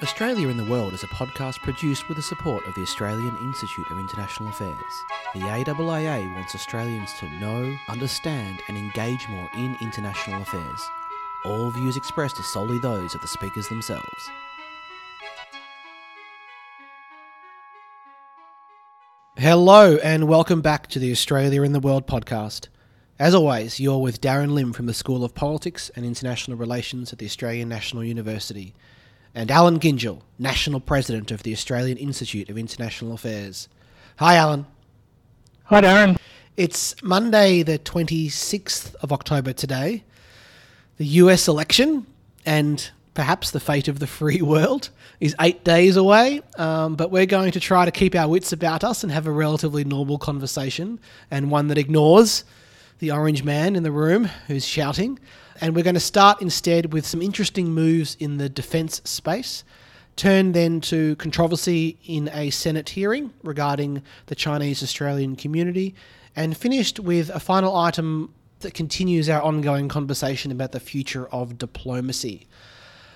Australia in the World is a podcast produced with the support of the Australian Institute of International Affairs. The AIIA wants Australians to know, understand, and engage more in international affairs. All views expressed are solely those of the speakers themselves. Hello, and welcome back to the Australia in the World podcast. As always, you're with Darren Lim from the School of Politics and International Relations at the Australian National University, and Alan Gyngell, National President of the Australian Institute of International Affairs. Hi, Alan. Hi, Darren. It's Monday, the 26th of October today. The US election and perhaps the fate of the free world is eight days away, um, but we're going to try to keep our wits about us and have a relatively normal conversation and one that ignores the orange man in the room who's shouting. And we're going to start instead with some interesting moves in the defence space. Turn then to controversy in a Senate hearing regarding the Chinese Australian community, and finished with a final item that continues our ongoing conversation about the future of diplomacy.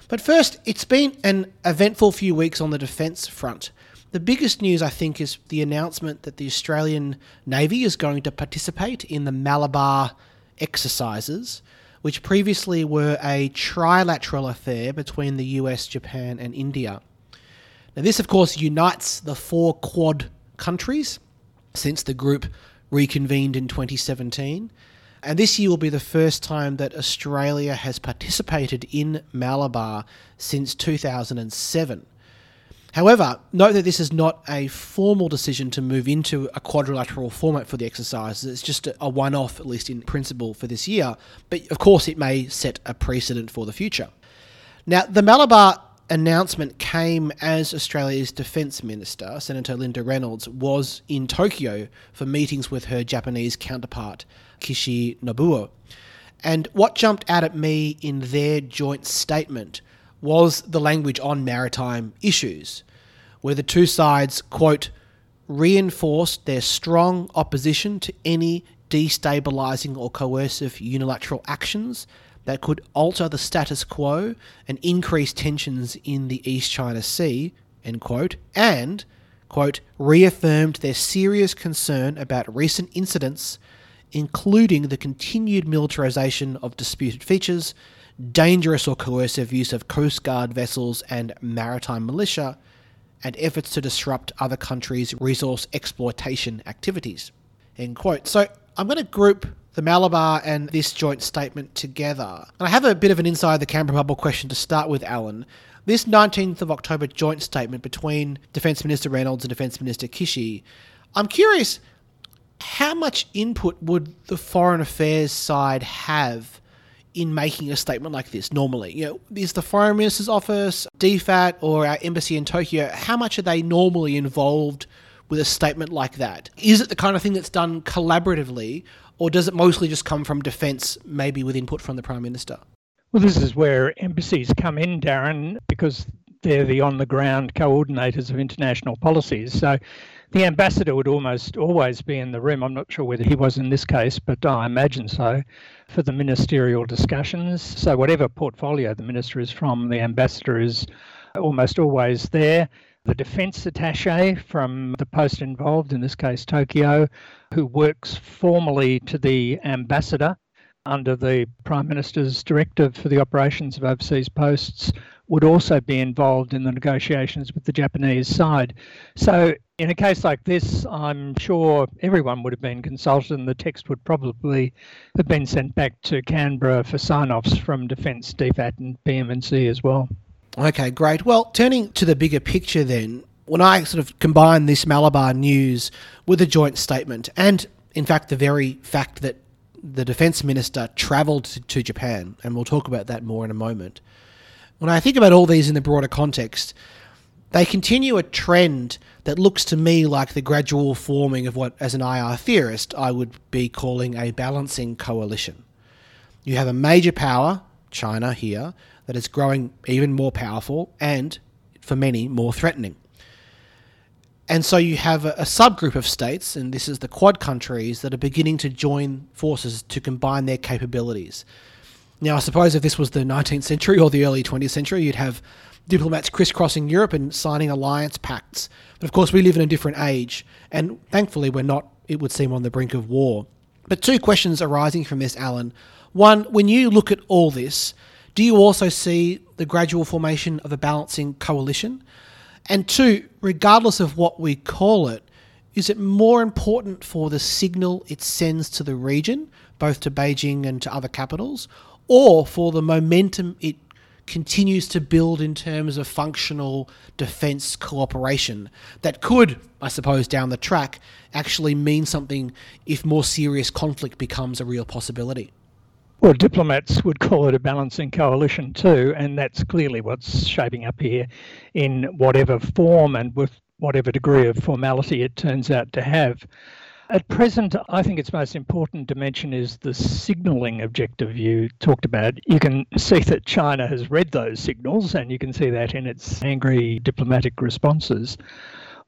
But first, it's been an eventful few weeks on the defence front. The biggest news, I think, is the announcement that the Australian Navy is going to participate in the Malabar exercises, which previously were a trilateral affair between the US, Japan, and India. Now, this, of course, unites the four Quad countries since the group reconvened in 2017. And this year will be the first time that Australia has participated in Malabar since 2007. However, note that this is not a formal decision to move into a quadrilateral format for the exercises. It's just a one off, at least in principle, for this year. But of course, it may set a precedent for the future. Now, the Malabar announcement came as Australia's Defence Minister, Senator Linda Reynolds, was in Tokyo for meetings with her Japanese counterpart, Kishi Nobuo. And what jumped out at me in their joint statement was the language on maritime issues, where the two sides, quote, reinforced their strong opposition to any destabilising or coercive unilateral actions that could alter the status quo and increase tensions in the East China Sea, end quote, and, quote, reaffirmed their serious concern about recent incidents, including the continued militarisation of disputed features dangerous or coercive use of Coast Guard vessels and maritime militia, and efforts to disrupt other countries' resource exploitation activities. End quote. So I'm going to group the Malabar and this joint statement together. And I have a bit of an inside the Canberra bubble question to start with, Alan. This 19th of October joint statement between Defence Minister Reynolds and Defence Minister Kishi, I'm curious, how much input would the Foreign Affairs side have in making a statement like this normally? You know, is the Foreign Minister's office, DFAT, or our embassy in Tokyo, how much are they normally involved with a statement like that? Is it the kind of thing that's done collaboratively, or does it mostly just come from defence, maybe with input from the Prime Minister? Well, this is where embassies come in, Darren, because they're the on the ground coordinators of international policies. So the ambassador would almost always be in the room. I'm not sure whether he was in this case, but I imagine so, for the ministerial discussions. So, whatever portfolio the minister is from, the ambassador is almost always there. The defence attache from the post involved, in this case Tokyo, who works formally to the ambassador under the Prime Minister's directive for the operations of overseas posts, would also be involved in the negotiations with the Japanese side. So, in a case like this, I'm sure everyone would have been consulted, and the text would probably have been sent back to Canberra for sign offs from Defence, DFAT, and PMNC as well. Okay, great. Well, turning to the bigger picture then, when I sort of combine this Malabar news with a joint statement, and in fact, the very fact that the Defence Minister travelled to Japan, and we'll talk about that more in a moment when I think about all these in the broader context, they continue a trend that looks to me like the gradual forming of what, as an IR theorist, I would be calling a balancing coalition. You have a major power, China here, that is growing even more powerful and, for many, more threatening. And so you have a, a, subgroup of states, and this is the Quad countries, that are beginning to join forces to combine their capabilities. Now, I suppose if this was the 19th century or the early 20th century, you'd have diplomats crisscrossing Europe and signing alliance pacts. But of course, we live in a different age, and thankfully, we're not, it would seem, on the brink of war. But two questions arising from this, Alan. One, when you look at all this, do you also see the gradual formation of a balancing coalition? And two, regardless of what we call it, is it more important for the signal it sends to the region, both to Beijing and to other capitals, or for the momentum it continues to build in terms of functional defence cooperation that could, I suppose, down the track, actually mean something if more serious conflict becomes a real possibility? Well, diplomats would call it a balancing coalition too, and that's clearly what's shaping up here in whatever form and with whatever degree of formality it turns out to have. At present, I think its most important dimension is the signalling objective you talked about. You can see that China has read those signals, and you can see that in its angry diplomatic responses.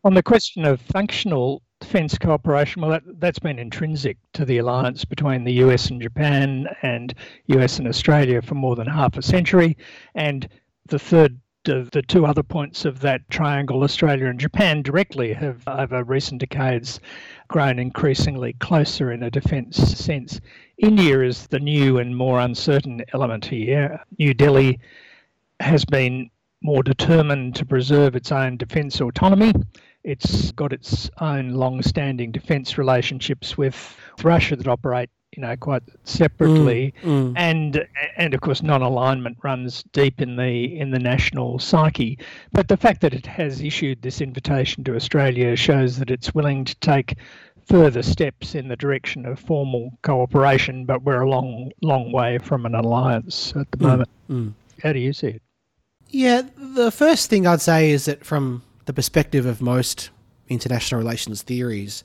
On the question of functional defence cooperation, well, that, that's been intrinsic to the alliance between the US and Japan and US and Australia for more than half a century. And the third the, the two other points of that triangle, Australia and Japan, directly have, over recent decades, grown increasingly closer in a defence sense. India is the new and more uncertain element here. New Delhi has been more determined to preserve its own defence autonomy it's got its own long-standing defence relationships with Russia that operate, you know, quite separately, mm, mm. and and of course non-alignment runs deep in the in the national psyche. But the fact that it has issued this invitation to Australia shows that it's willing to take further steps in the direction of formal cooperation, but we're a long, long way from an alliance at the mm, moment. Mm. How do you see it? Yeah, the first thing I'd say is that from the perspective of most international relations theories,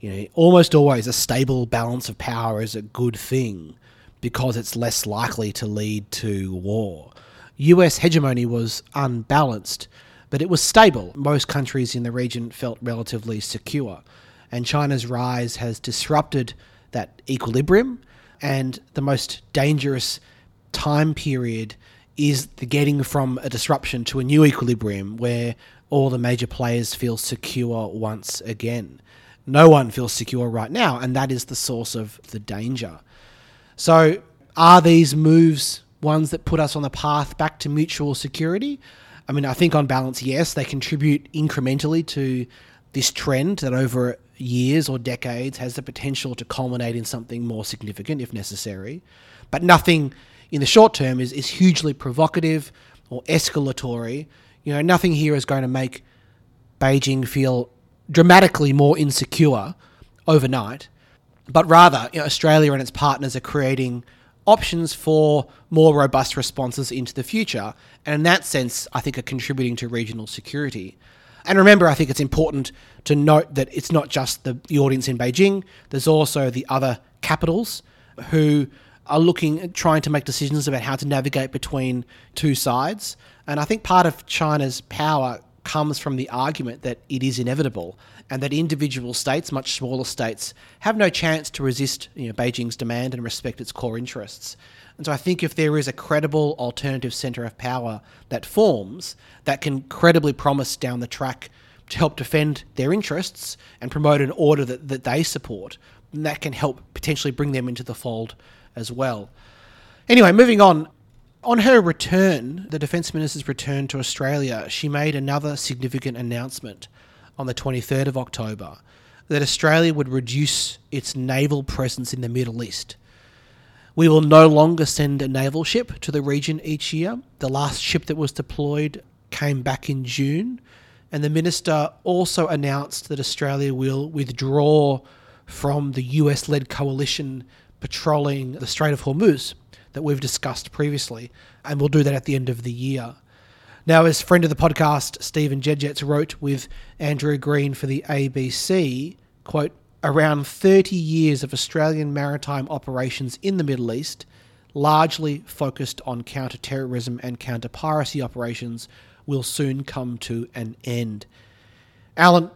you know, almost always a stable balance of power is a good thing because it's less likely to lead to war. US hegemony was unbalanced, but it was stable. Most countries in the region felt relatively secure, and China's rise has disrupted that equilibrium. And the most dangerous time period is the getting from a disruption to a new equilibrium where all the major players feel secure once again. No one feels secure right now, and that is the source of the danger. So, are these moves ones that put us on the path back to mutual security? I mean, I think on balance, yes, they contribute incrementally to this trend that over years or decades has the potential to culminate in something more significant if necessary. But nothing in the short term is, is hugely provocative or escalatory you know, nothing here is going to make Beijing feel dramatically more insecure overnight, but rather, you know, Australia and its partners are creating options for more robust responses into the future. And in that sense, I think are contributing to regional security. And remember, I think it's important to note that it's not just the, the audience in Beijing, there's also the other capitals who are looking, at trying to make decisions about how to navigate between two sides. And I think part of China's power comes from the argument that it is inevitable and that individual states, much smaller states, have no chance to resist you know, Beijing's demand and respect its core interests. And so I think if there is a credible alternative centre of power that forms, that can credibly promise down the track to help defend their interests and promote an order that, that they support, that can help potentially bring them into the fold as well. Anyway, moving on. On her return, the Defence Minister's return to Australia, she made another significant announcement on the 23rd of October that Australia would reduce its naval presence in the Middle East. We will no longer send a naval ship to the region each year. The last ship that was deployed came back in June, and the minister also announced that Australia will withdraw from the US led coalition patrolling the Strait of Hormuz that we've discussed previously, and we'll do that at the end of the year. Now, as friend of the podcast, Stephen Dziedzic wrote with Andrew Greene for the ABC, quote, around 30 years of Australian maritime operations in the Middle East, largely focused on counter-terrorism and counter-piracy operations, will soon come to an end. Alan,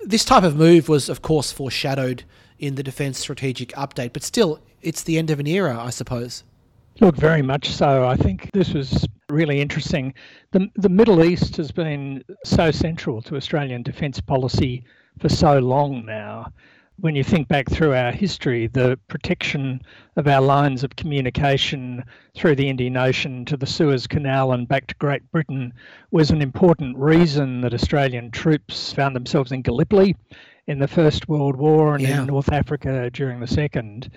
this type of move was, of course, foreshadowed in the Defence Strategic Update, but still, it's the end of an era, I suppose. Look, very much so. I think this was really interesting. The, the Middle East has been so central to Australian defence policy for so long now. When you think back through our history, the protection of our lines of communication through the Indian Ocean to the Suez Canal and back to Great Britain was an important reason that Australian troops found themselves in Gallipoli in the First World War and yeah. in North Africa during the Second.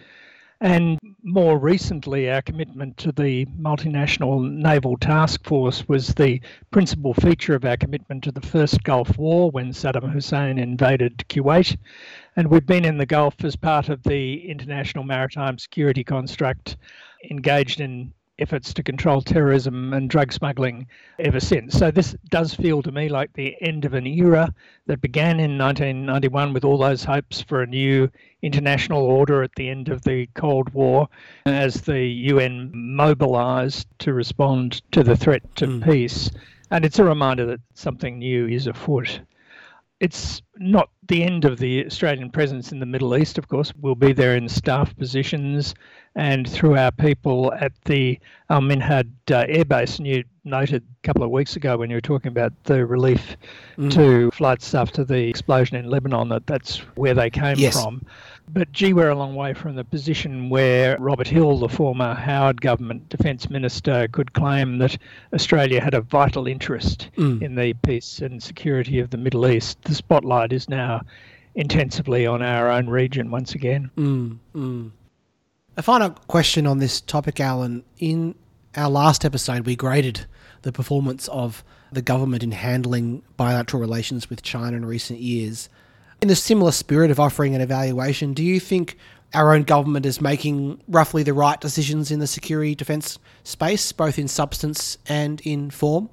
And more recently, our commitment to the multinational naval task force was the principal feature of our commitment to the first Gulf War when Saddam Hussein invaded Kuwait. And we've been in the Gulf as part of the international maritime security construct, engaged in efforts to control terrorism and drug smuggling ever since. So this does feel to me like the end of an era that began in 1991 with all those hopes for a new international order at the end of the Cold War as the UN mobilized to respond to the threat to mm. peace. And it's a reminder that something new is afoot. It's not the end of the Australian presence in the Middle East, of course. We'll be there in staff positions and through our people at the Al Minhad uh, Air Base. And you noted a couple of weeks ago when you were talking about the relief mm. to flight staff to the explosion in Lebanon that that's where they came yes. from. But gee, we're a long way from the position where Robert Hill, the former Howard government defence minister, could claim that Australia had a vital interest mm. in the peace and security of the Middle East. The spotlight is now intensively on our own region once again. Mm, mm. A final question on this topic, Alan. In our last episode, we graded the performance of the government in handling bilateral relations with China in recent years. In a similar spirit of offering an evaluation, do you think our own government is making roughly the right decisions in the security defence space, both in substance and in form?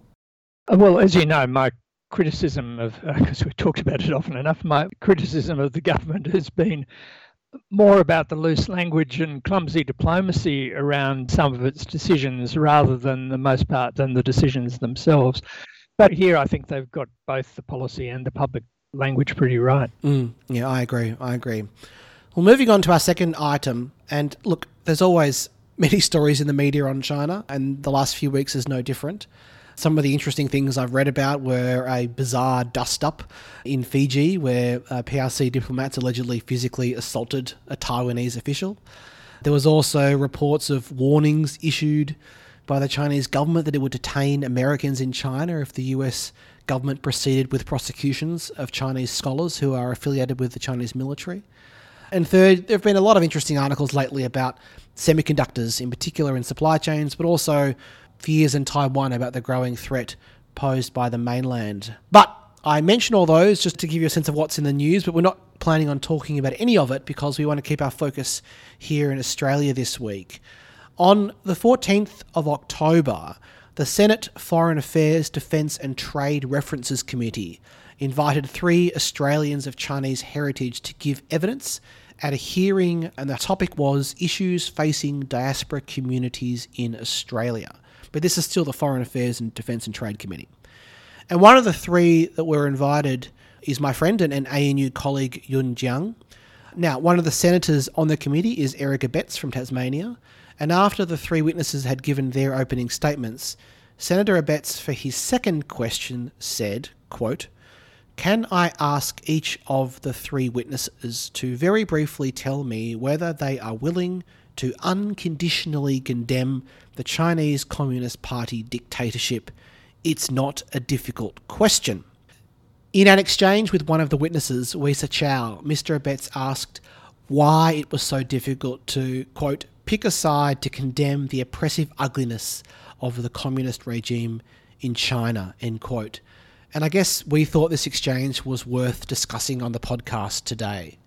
Uh, well, as you know, my criticism of, because uh, we've talked about it often enough, my criticism of the government has been more about the loose language and clumsy diplomacy around some of its decisions rather than the most part than the decisions themselves. But here I think they've got both the policy and the public language pretty right. Mm, yeah, I agree. I agree. Well, moving on to our second item, and look, there's always many stories in the media on China, and the last few weeks is no different. Some of the interesting things I've read about were a bizarre dust up in Fiji where uh, PRC diplomats allegedly physically assaulted a Taiwanese official. There was also reports of warnings issued by the Chinese government that it would detain Americans in China if the US government proceeded with prosecutions of Chinese scholars who are affiliated with the Chinese military. And third, there have been a lot of interesting articles lately about semiconductors, in particular in supply chains, but also fears in Taiwan about the growing threat posed by the mainland. But I mention all those just to give you a sense of what's in the news, but we're not planning on talking about any of it because we want to keep our focus here in Australia this week. On the 14th of October, the Senate Foreign Affairs, Defence and Trade References Committee invited three Australians of Chinese heritage to give evidence at a hearing, and the topic was issues facing diaspora communities in Australia but this is still the Foreign Affairs and Defence and Trade Committee. And one of the three that were invited is my friend and, and ANU colleague Yun Jiang. Now, one of the senators on the committee is Eric Abetz from Tasmania, and after the three witnesses had given their opening statements, Senator Abetz, for his second question, said, quote, Can I ask each of the three witnesses to very briefly tell me whether they are willing to unconditionally condemn the Chinese Communist Party dictatorship? It's not a difficult question. In an exchange with one of the witnesses, Wesa Chau, Mr. Abetz asked why it was so difficult to, quote, pick a side to condemn the oppressive ugliness of the communist regime in China, end quote. And I guess we thought this exchange was worth discussing on the podcast today.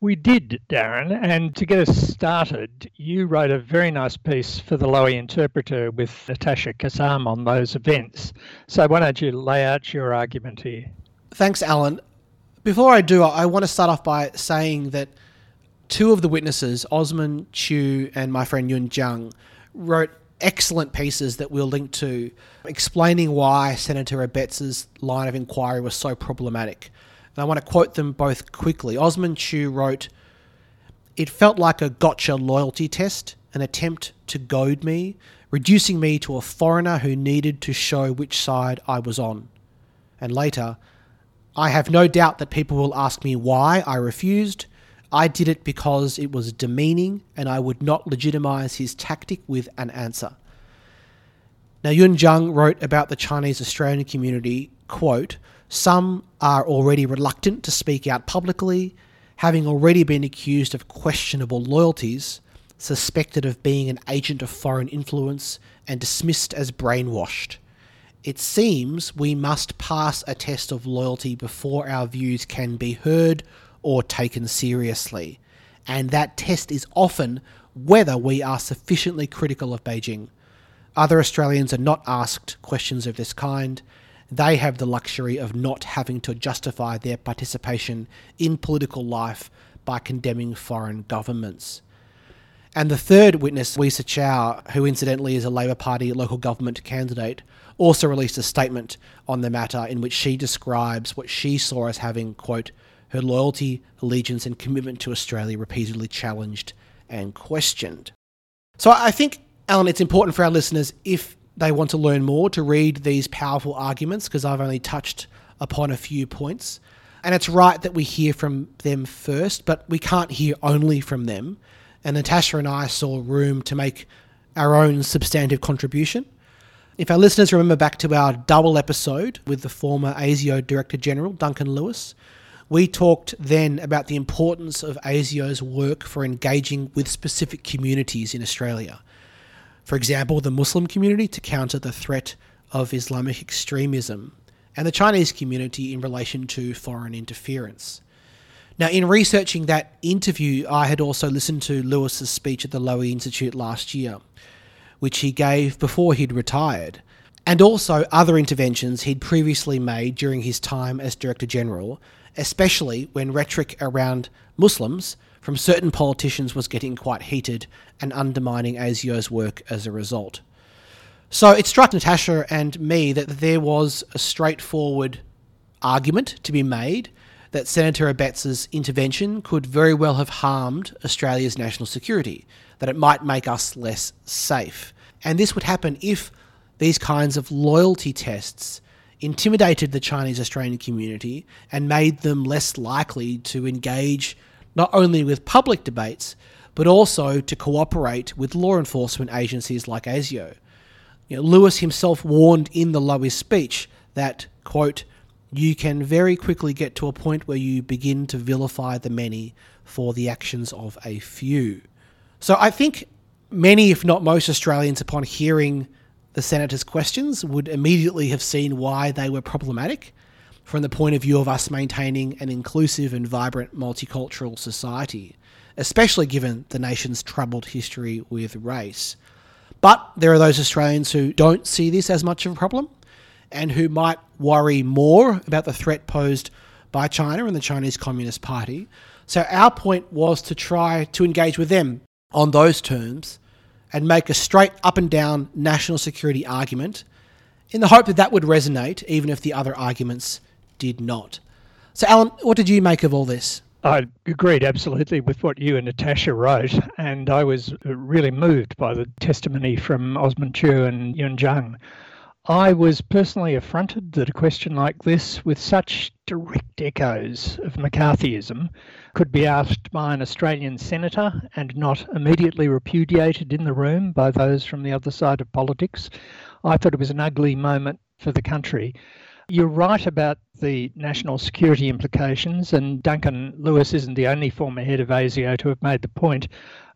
We did, Darren. And to get us started, you wrote a very nice piece for the Lowy Interpreter with Natasha Kassam on those events. So why don't you lay out your argument here? Thanks, Alan. Before I do, I want to start off by saying that two of the witnesses, Osmond Chiu and my friend Yun Jiang, wrote excellent pieces that we'll link to explaining why Senator Abetz's line of inquiry was so problematic. And I want to quote them both quickly. Osmond Chiu wrote, It felt like a gotcha loyalty test, an attempt to goad me, reducing me to a foreigner who needed to show which side I was on. And later, I have no doubt that people will ask me why I refused. I did it because it was demeaning and I would not legitimize his tactic with an answer. Now, Yun Jiang wrote about the Chinese Australian community, quote, some are already reluctant to speak out publicly, having already been accused of questionable loyalties, suspected of being an agent of foreign influence, and dismissed as brainwashed. It seems we must pass a test of loyalty before our views can be heard or taken seriously, and that test is often whether we are sufficiently critical of Beijing. Other Australians are not asked questions of this kind. They have the luxury of not having to justify their participation in political life by condemning foreign governments. And the third witness, Wesa Chau, who incidentally is a Labor Party local government candidate, also released a statement on the matter in which she describes what she saw as having, quote, her loyalty, allegiance, and commitment to Australia repeatedly challenged and questioned. So I think Alan, it's important for our listeners, if they want to learn more, to read these powerful arguments, because I've only touched upon a few points. And it's right that we hear from them first, but we can't hear only from them. And Natasha and I saw room to make our own substantive contribution. If our listeners remember back to our double episode with the former ASIO Director General, Duncan Lewis, we talked then about the importance of ASIO's work for engaging with specific communities in Australia for example, the Muslim community to counter the threat of Islamic extremism, and the Chinese community in relation to foreign interference. Now, in researching that interview, I had also listened to Lewis's speech at the Lowy Institute last year, which he gave before he'd retired, and also other interventions he'd previously made during his time as Director General, especially when rhetoric around Muslims from certain politicians was getting quite heated and undermining ASIO's work as a result. So it struck Natasha and me that there was a straightforward argument to be made that Senator Abetz's intervention could very well have harmed Australia's national security, that it might make us less safe. And this would happen if these kinds of loyalty tests intimidated the Chinese Australian community and made them less likely to engage not only with public debates, but also to cooperate with law enforcement agencies like ASIO. You know, Lewis himself warned in the Lowy speech that, quote, you can very quickly get to a point where you begin to vilify the many for the actions of a few. So I think many, if not most Australians, upon hearing the Senator's questions, would immediately have seen why they were problematic from the point of view of us maintaining an inclusive and vibrant multicultural society, especially given the nation's troubled history with race. But there are those Australians who don't see this as much of a problem and who might worry more about the threat posed by China and the Chinese Communist Party. So our point was to try to engage with them on those terms and make a straight up and down national security argument in the hope that that would resonate even if the other arguments did not. So, Alan, what did you make of all this? I agreed absolutely with what you and Natasha wrote, and I was really moved by the testimony from Osmond Chiu and Yun Jiang. I was personally affronted that a question like this, with such direct echoes of McCarthyism, could be asked by an Australian senator and not immediately repudiated in the room by those from the other side of politics. I thought it was an ugly moment for the country. You're right about the national security implications, and Duncan Lewis isn't the only former head of ASIO to have made the point.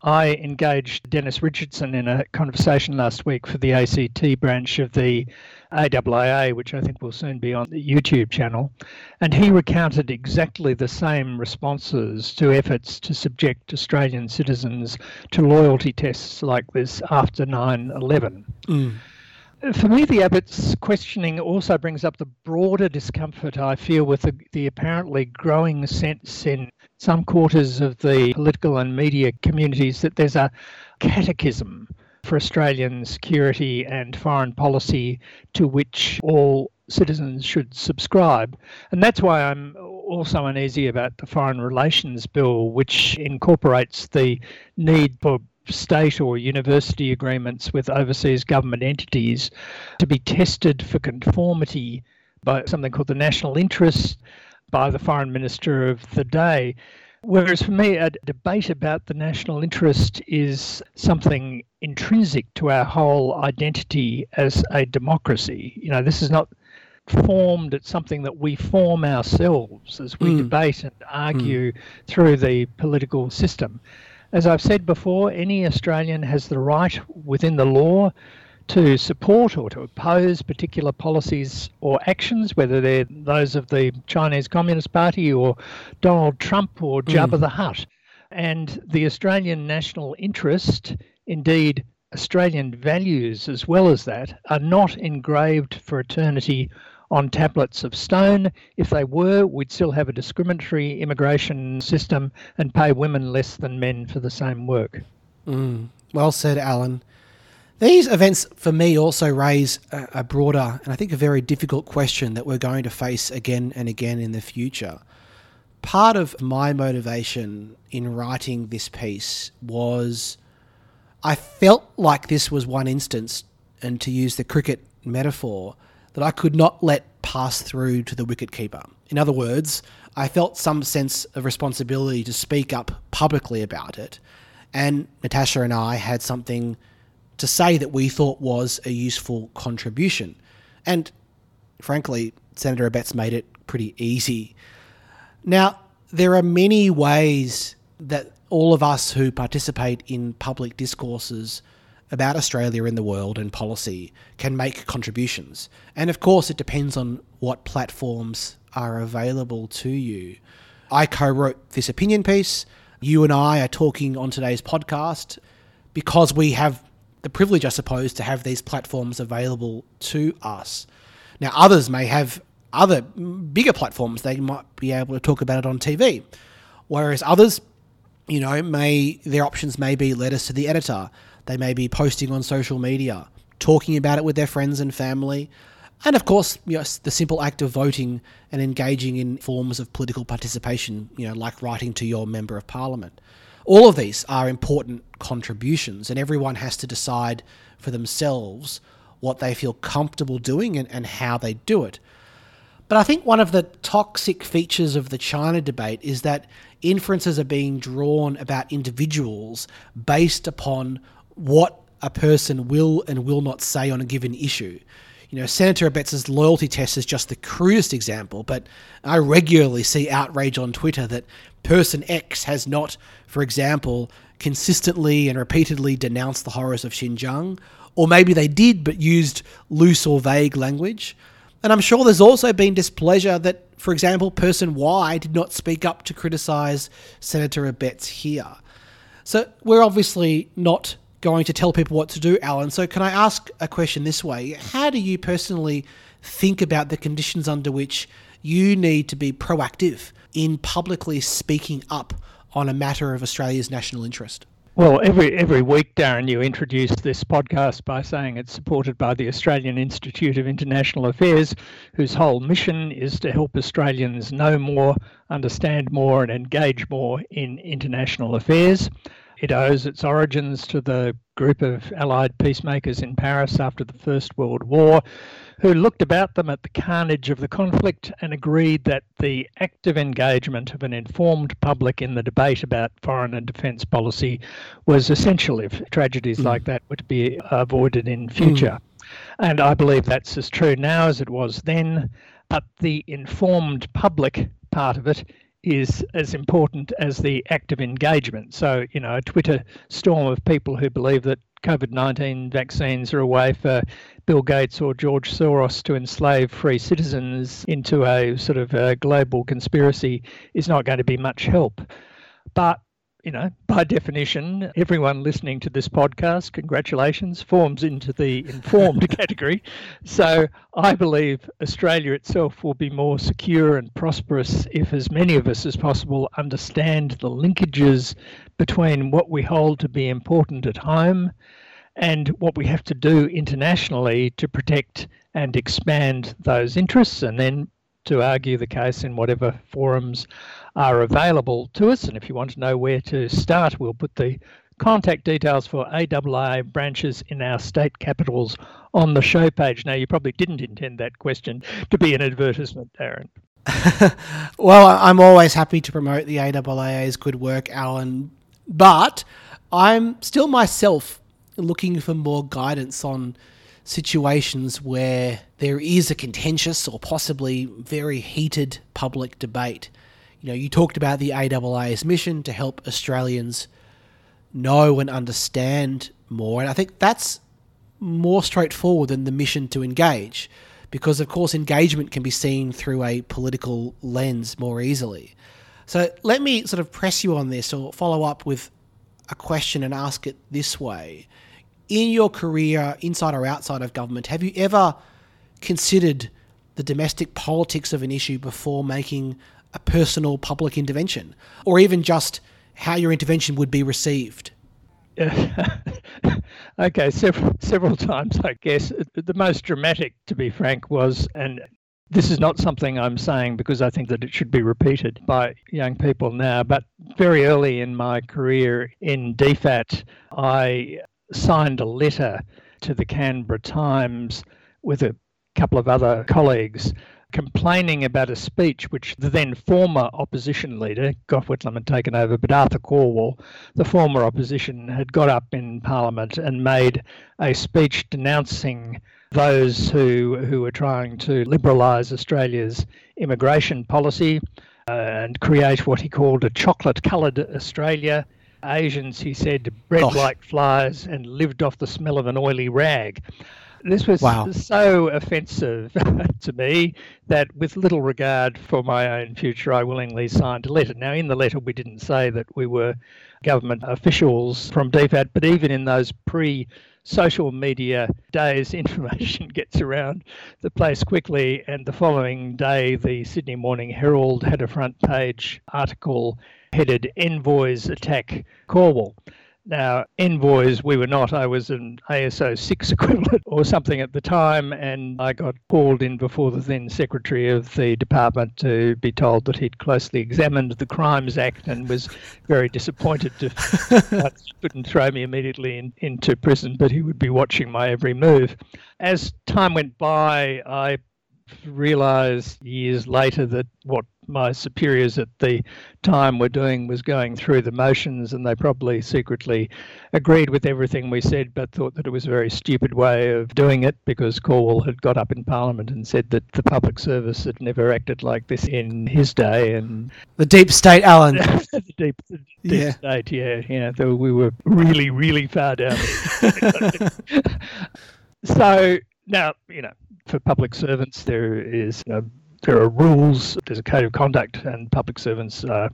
I engaged Dennis Richardson in a conversation last week for the ACT branch of the AIIA, which I think will soon be on the YouTube channel, and he recounted exactly the same responses to efforts to subject Australian citizens to loyalty tests like this after 9 11. Mm for me, the Abetz's questioning also brings up the broader discomfort I feel with the, the, apparently growing sense in some quarters of the political and media communities that there's a catechism for Australian security and foreign policy to which all citizens should subscribe. And that's why I'm also uneasy about the Foreign Relations Bill, which incorporates the need for state or university agreements with overseas government entities to be tested for conformity by something called the national interest by the foreign minister of the day. Whereas for me, a debate about the national interest is something intrinsic to our whole identity as a democracy. You know, this is not formed, it's something that we form ourselves as we mm. debate and argue mm. through the political system. As I've said before, any Australian has the right within the law to support or to oppose particular policies or actions, whether they're those of the Chinese Communist Party or Donald Trump or Jabba mm. the Hutt. And the Australian national interest, indeed Australian values as well as that, are not engraved for eternity on tablets of stone. If they were, we'd still have a discriminatory immigration system and pay women less than men for the same work. Mm. Well said, Alan. These events, for me, also raise a, a, broader and I think a very difficult question that we're going to face again and again in the future. Part of my motivation in writing this piece was I felt like this was one instance, and to use the cricket metaphor, that I could not let pass through to the wicketkeeper. In other words, I felt some sense of responsibility to speak up publicly about it, and Natasha and I had something to say that we thought was a useful contribution. And frankly, Senator Abetz made it pretty easy. Now, there are many ways that all of us who participate in public discourses about Australia in the world and policy can make contributions. And of course, it depends on what platforms are available to you. I co wrote this opinion piece. You and I are talking on today's podcast because we have the privilege, I suppose, to have these platforms available to us. Now, others may have other bigger platforms, they might be able to talk about it on TV. Whereas others, you know, may their options may be letters to the editor. They may be posting on social media, talking about it with their friends and family, and of course, you know, the simple act of voting and engaging in forms of political participation, you know, like writing to your member of parliament. All of these are important contributions, and everyone has to decide for themselves what they feel comfortable doing and, and how they do it. But I think one of the toxic features of the China debate is that inferences are being drawn about individuals based upon what a person will and will not say on a given issue. You know, Senator Abetz's loyalty test is just the crudest example, but I regularly see outrage on Twitter that person X has not, for example, consistently and repeatedly denounced the horrors of Xinjiang, or maybe they did but used loose or vague language. And I'm sure there's also been displeasure that, for example, person Y did not speak up to criticise Senator Abetz here. So we're obviously not going to tell people what to do, Alan. So can I ask a question this way? How do you personally think about the conditions under which you need to be proactive in publicly speaking up on a matter of Australia's national interest? Well, every every week, Darren, you introduce this podcast by saying it's supported by the Australian Institute of International Affairs, whose whole mission is to help Australians know more, understand more, and engage more in international affairs. It owes its origins to the group of Allied peacemakers in Paris after the First World War, who looked about them at the carnage of the conflict and agreed that the active engagement of an informed public in the debate about foreign and defence policy was essential if tragedies mm. like that were to be avoided in future. Mm. And I believe that's as true now as it was then. But the informed public part of it is as important as the active engagement. So, you know, a Twitter storm of people who believe that COVID 19 vaccines are a way for Bill Gates or George Soros to enslave free citizens into a sort of a global conspiracy is not going to be much help. But you know, by definition, everyone listening to this podcast, congratulations, forms into the informed category. So I believe Australia itself will be more secure and prosperous if as many of us as possible understand the linkages between what we hold to be important at home and what we have to do internationally to protect and expand those interests and then to argue the case in whatever forums are available to us. And if you want to know where to start, we'll put the contact details for AAA branches in our state capitals on the show page. Now, you probably didn't intend that question to be an advertisement, Darren. well, I'm always happy to promote the AAA's good work, Alan, but I'm still myself looking for more guidance on situations where there is a contentious or possibly very heated public debate. You know, you talked about the AAA's mission to help Australians know and understand more, and I think that's more straightforward than the mission to engage, because of course engagement can be seen through a political lens more easily. So let me sort of press you on this or follow up with a question and ask it this way in your career, inside or outside of government, have you ever considered the domestic politics of an issue before making a personal public intervention, or even just how your intervention would be received? okay, several several times, I guess. The most dramatic, to be frank, was and this is not something I'm saying because I think that it should be repeated by young people now, but very early in my career in DFAT, I signed a letter to the Canberra Times with a couple of other colleagues complaining about a speech which the then former opposition leader, Gough Whitlam, had taken over, but Arthur Calwell, the former opposition, had got up in Parliament and made a speech denouncing those who, who were trying to liberalise Australia's immigration policy uh, and create what he called a chocolate coloured Australia Asians, he said, bred Gosh. like flies and lived off the smell of an oily rag. This was wow. so offensive to me that, with little regard for my own future, I willingly signed a letter. Now, in the letter, we didn't say that we were government officials from DFAT, but even in those pre social media days, information gets around the place quickly. And the following day, the Sydney Morning Herald had a front page article headed Envoys Attack Calwell. Now, envoys, we were not. I was an ASO 6 equivalent or something at the time, and I got called in before the then Secretary of the Department to be told that he'd closely examined the Crimes Act and was very disappointed to couldn't throw me immediately in, into prison, but he would be watching my every move. As time went by, I realised years later that what my superiors at the time were doing was going through the motions, and they probably secretly agreed with everything we said, but thought that it was a very stupid way of doing it because Calwell had got up in Parliament and said that the public service had never acted like this in his day. And the deep state, Alan. the deep, the deep yeah. state, yeah, yeah. Though we were really, really far down. so now, you know, for public servants, there is there are rules, there's a code of conduct, and public servants are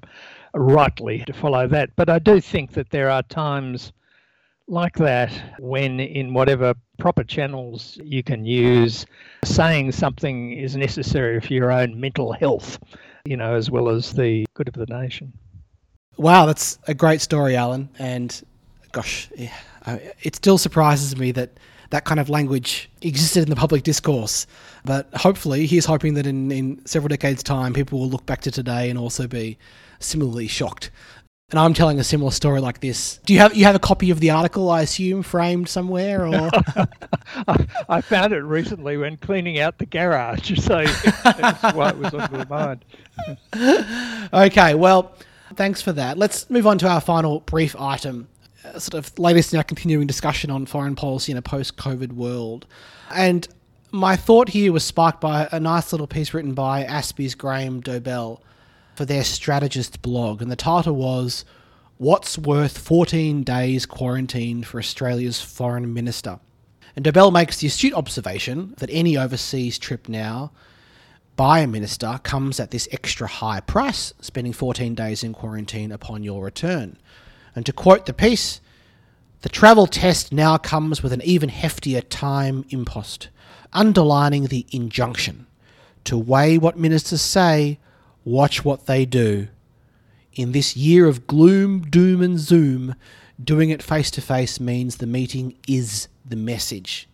rightly to follow that. But I do think that there are times like that when, in whatever proper channels you can use, saying something is necessary for your own mental health, you know, as well as the good of the nation. Wow, that's a great story, Alan. And gosh, it still surprises me that that kind of language existed in the public discourse. But hopefully, he's hoping that in, in several decades' time, people will look back to today and also be similarly shocked. And I'm telling a similar story like this. Do you have you have a copy of the article? I assume framed somewhere, or I found it recently when cleaning out the garage, so that's why it was on my mind. okay, well, thanks for that. Let's move on to our final brief item Uh, sort of latest in our continuing discussion on foreign policy in a post COVID world. And my thought here was sparked by a nice little piece written by ASPI's Graham Dobell for their strategist blog. And the title was What's Worth 14 Days Quarantine for Australia's Foreign Minister? And Dobell makes the astute observation that any overseas trip now by a minister comes at this extra high price, spending 14 days in quarantine upon your return. And to quote the piece, the travel test now comes with an even heftier time impost, underlining the injunction to weigh what ministers say, watch what they do. In this year of gloom, doom, and zoom, doing it face to face means the meeting is the message.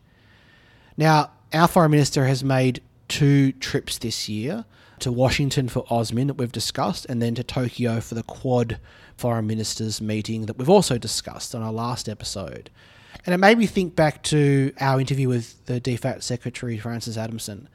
Now, our Foreign Minister has made two trips this year to Washington for AUSMIN that we've discussed, and then to Tokyo for the Quad foreign ministers meeting that we've also discussed on our last episode. And it made me think back to our interview with the DFAT secretary, Frances Adamson.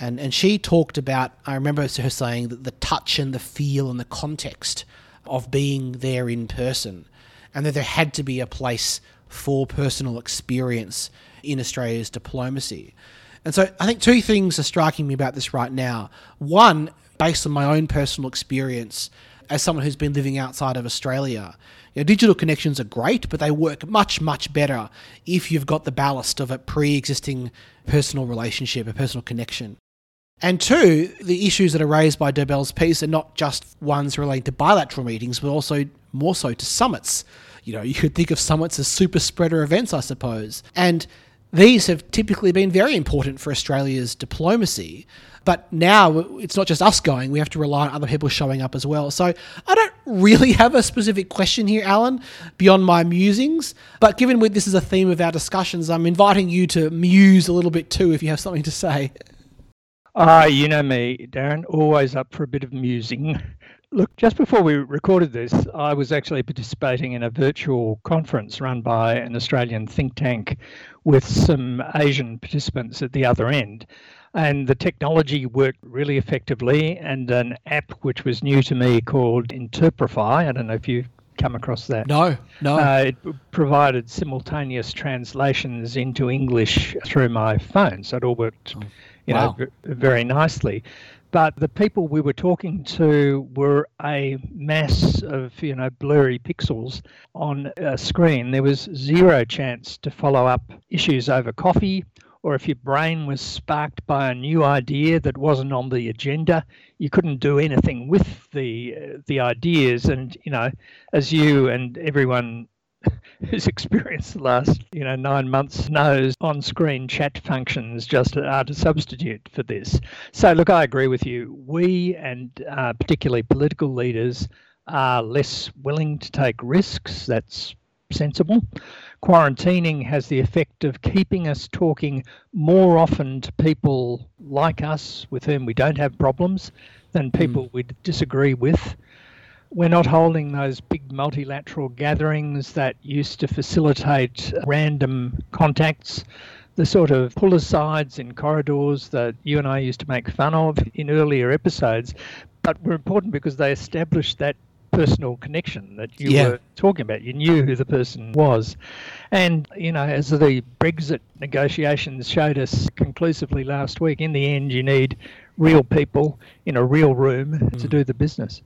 And, and she talked about, I remember her saying that the touch and the feel and the context of being there in person, and that there had to be a place for personal experience in Australia's diplomacy. And so I think two things are striking me about this right now. One, based on my own personal experience as someone who's been living outside of Australia, you know, digital connections are great, but they work much, much better if you've got the ballast of a pre existing personal relationship, a personal connection. And two, the issues that are raised by Dobell's piece are not just ones relating to bilateral meetings, but also more so to summits. You know, you could think of summits as super spreader events, I suppose. And these have typically been very important for Australia's diplomacy. But now it's not just us going, we have to rely on other people showing up as well. So I don't really have a specific question here, Alan, beyond my musings. But given this is a theme of our discussions, I'm inviting you to muse a little bit too if you have something to say. Ah, uh, you know me, Darren, always up for a bit of musing. Look, just before we recorded this, I was actually participating in a virtual conference run by an Australian think tank with some Asian participants at the other end. And the technology worked really effectively, and an app which was new to me called Interprefy. I don't know if you've come across that. No, no. Uh, it provided simultaneous translations into English through my phone, so it all worked, you wow. know, very nicely. But the people we were talking to were a mass of, you know, blurry pixels on a screen. There was zero chance to follow up issues over coffee or if your brain was sparked by a new idea that wasn't on the agenda, you couldn't do anything with the uh, the ideas. And you know, as you and everyone who's experienced the last you know nine months knows on-screen chat functions just are to substitute for this. So look, I agree with you. We and uh, particularly political leaders are less willing to take risks. That's sensible. Quarantining has the effect of keeping us talking more often to people like us with whom we don't have problems than people mm. we disagree with we're not holding those big multilateral gatherings that used to facilitate random contacts, the sort of pull asides in corridors that you and I used to make fun of in earlier episodes, but were important because they established that personal connection that you yeah. were talking about. You knew who the person was. And, you know, as the Brexit negotiations showed us conclusively last week, in the end, you need real people in a real room mm. to do the business.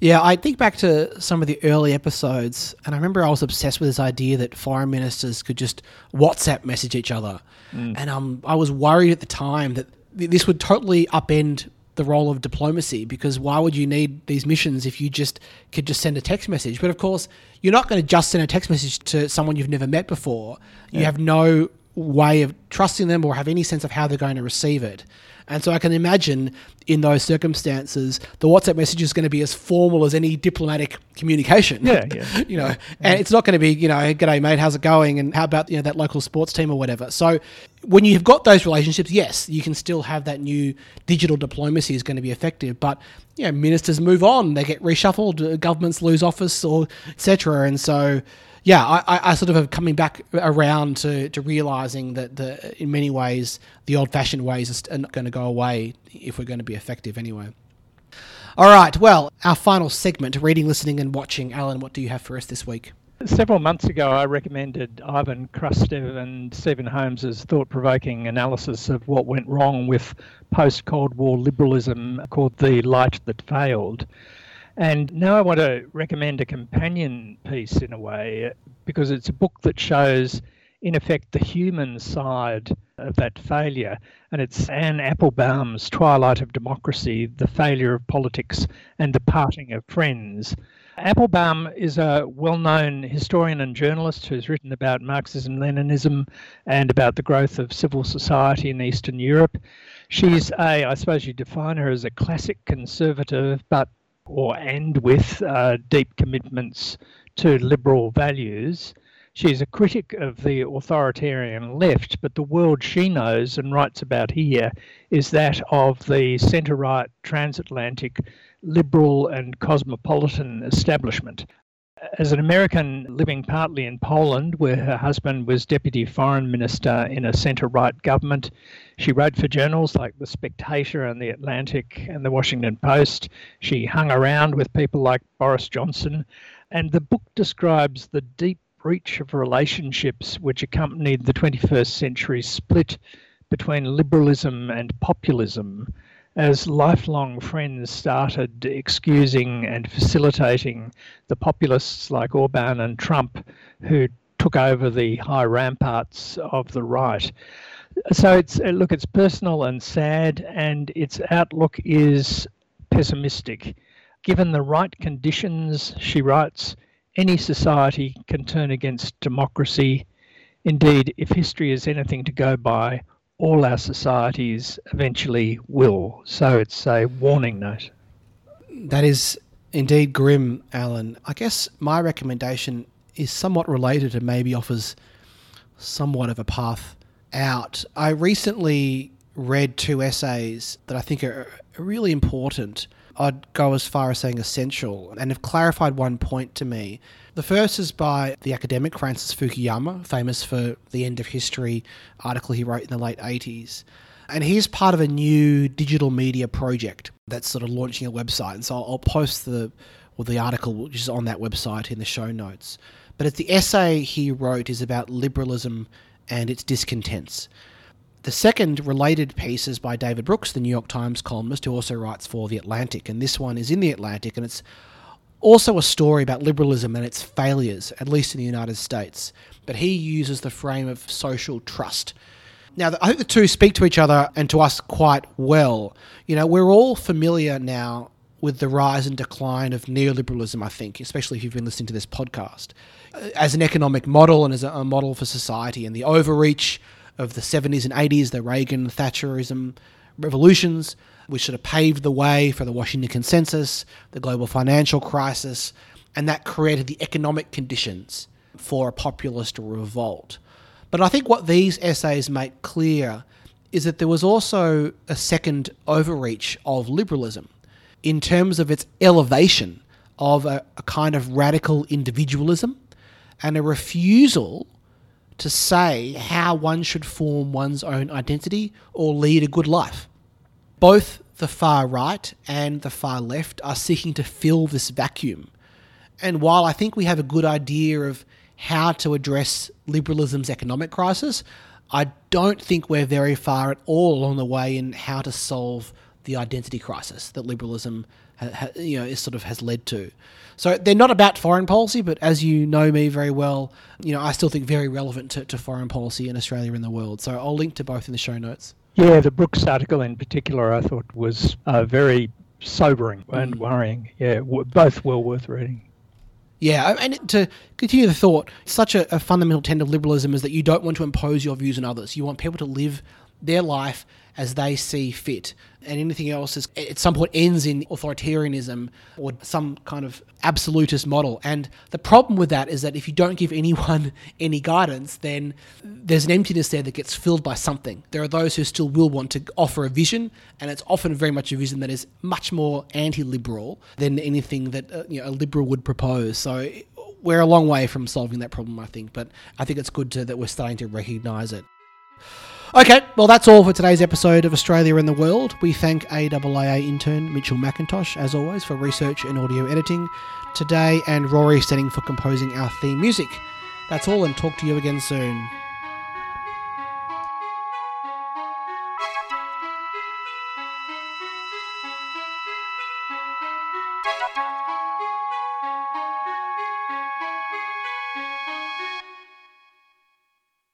Yeah, I think back to some of the early episodes, and I remember I was obsessed with this idea that foreign ministers could just WhatsApp message each other. Mm. And um, I was worried at the time that this would totally upend the role of diplomacy because why would you need these missions if you just could just send a text message? But of course, you're not going to just send a text message to someone you've never met before. You have no way of trusting them or have any sense of how they're going to receive it. And so I can imagine in those circumstances, the WhatsApp message is going to be as formal as any diplomatic communication. Yeah, yeah. you know, and it's not going to be, you know, g'day mate, how's it going? And how about, you know, that local sports team or whatever. So when you've got those relationships, yes, you can still have that new digital diplomacy is going to be effective. But, you know, ministers move on, they get reshuffled, uh, governments lose office or etc. And so yeah, I, I sort of have coming back around to, to realizing that the in many ways the old fashioned ways are not going to go away if we're going to be effective anyway. All right, well, our final segment, reading, listening, and watching. Alan, what do you have for us this week? Several months ago, I recommended Ivan Krastev and Stephen Holmes's thought-provoking analysis of what went wrong with post-Cold War liberalism, called "The Light That Failed." And now I want to recommend a companion piece in a way because it's a book that shows, in effect, the human side of that failure. And it's Anne Applebaum's Twilight of Democracy The Failure of Politics and the Parting of Friends. Applebaum is a well known historian and journalist who's written about Marxism Leninism and about the growth of civil society in Eastern Europe. She's a, I suppose you define her as a classic conservative, but or and with uh, deep commitments to liberal values. She's a critic of the authoritarian left, but the world she knows and writes about here is that of the centre right transatlantic liberal and cosmopolitan establishment. As an American living partly in Poland, where her husband was deputy foreign minister in a centre right government, she wrote for journals like The Spectator and The Atlantic and The Washington Post. She hung around with people like Boris Johnson. And the book describes the deep breach of relationships which accompanied the 21st century split between liberalism and populism as lifelong friends started excusing and facilitating the populists like Orban and Trump who took over the high ramparts of the right. So it's uh, look, it's personal and sad, and its outlook is pessimistic. Given the right conditions, she writes, any society can turn against democracy. Indeed, if history is anything to go by, all our societies eventually will. So it's a warning note. That is indeed grim, Alan. I guess my recommendation is somewhat related and maybe offers somewhat of a path out. I recently read two essays that I think are really important I'd go as far as saying essential and have clarified one point to me. The first is by the academic Francis Fukuyama, famous for the End of History article he wrote in the late 80s. And he's part of a new digital media project that's sort of launching a website. And so I'll post the well, the article which is on that website in the show notes. But it's the essay he wrote is about liberalism and its discontents. The second related piece is by David Brooks, the New York Times columnist, who also writes for The Atlantic. And this one is in The Atlantic, and it's also a story about liberalism and its failures, at least in the United States. But he uses the frame of social trust. Now, I think the two speak to each other and to us quite well. You know, we're all familiar now with the rise and decline of neoliberalism, I think, especially if you've been listening to this podcast, uh, as an economic model and as a model for society, and the overreach of the 70s and 80s, the Reagan Thatcherism revolutions, which sort of paved the way for the Washington Consensus, the global financial crisis, and that created the economic conditions for a populist revolt. But I think what these essays make clear is that there was also a second overreach of liberalism in terms of its elevation of a, a kind of radical individualism and a refusal to say how one should form one's own identity or lead a good life. Both the far right and the far left are seeking to fill this vacuum. And while I think we have a good idea of how to address liberalism's economic crisis, I don't think we're very far at all along the way in how to solve the identity crisis that liberalism ha, you know, is sort of has led to. So they're not about foreign policy, but as you know me very well, you know I still think very relevant to, to foreign policy in Australia and the world. So I'll link to both in the show notes. Yeah, the Brooks article in particular, I thought was uh, very sobering and mm. worrying. Yeah, both well worth reading. Yeah, and to continue the thought, such a, a, fundamental tenet of liberalism is that you don't want to impose your views on others. You want people to live their life as they see fit. And anything else is at some point ends in authoritarianism or some kind of absolutist model. And the problem with that is that if you don't give anyone any guidance, then there's an emptiness there that gets filled by something. There are those who still will want to offer a vision, and it's often very much a vision that is much more anti-liberal than anything that uh, you know, a liberal would propose. So we're a long way from solving that problem, I think. But I think it's good to, that we're starting to recognise it. Okay, well, that's all for today's episode of Australia in the World. We thank AIIA intern Mitchell McIntosh, as always, for research and audio editing today, and Rory Stenning for composing our theme music. That's all, and talk to you again soon.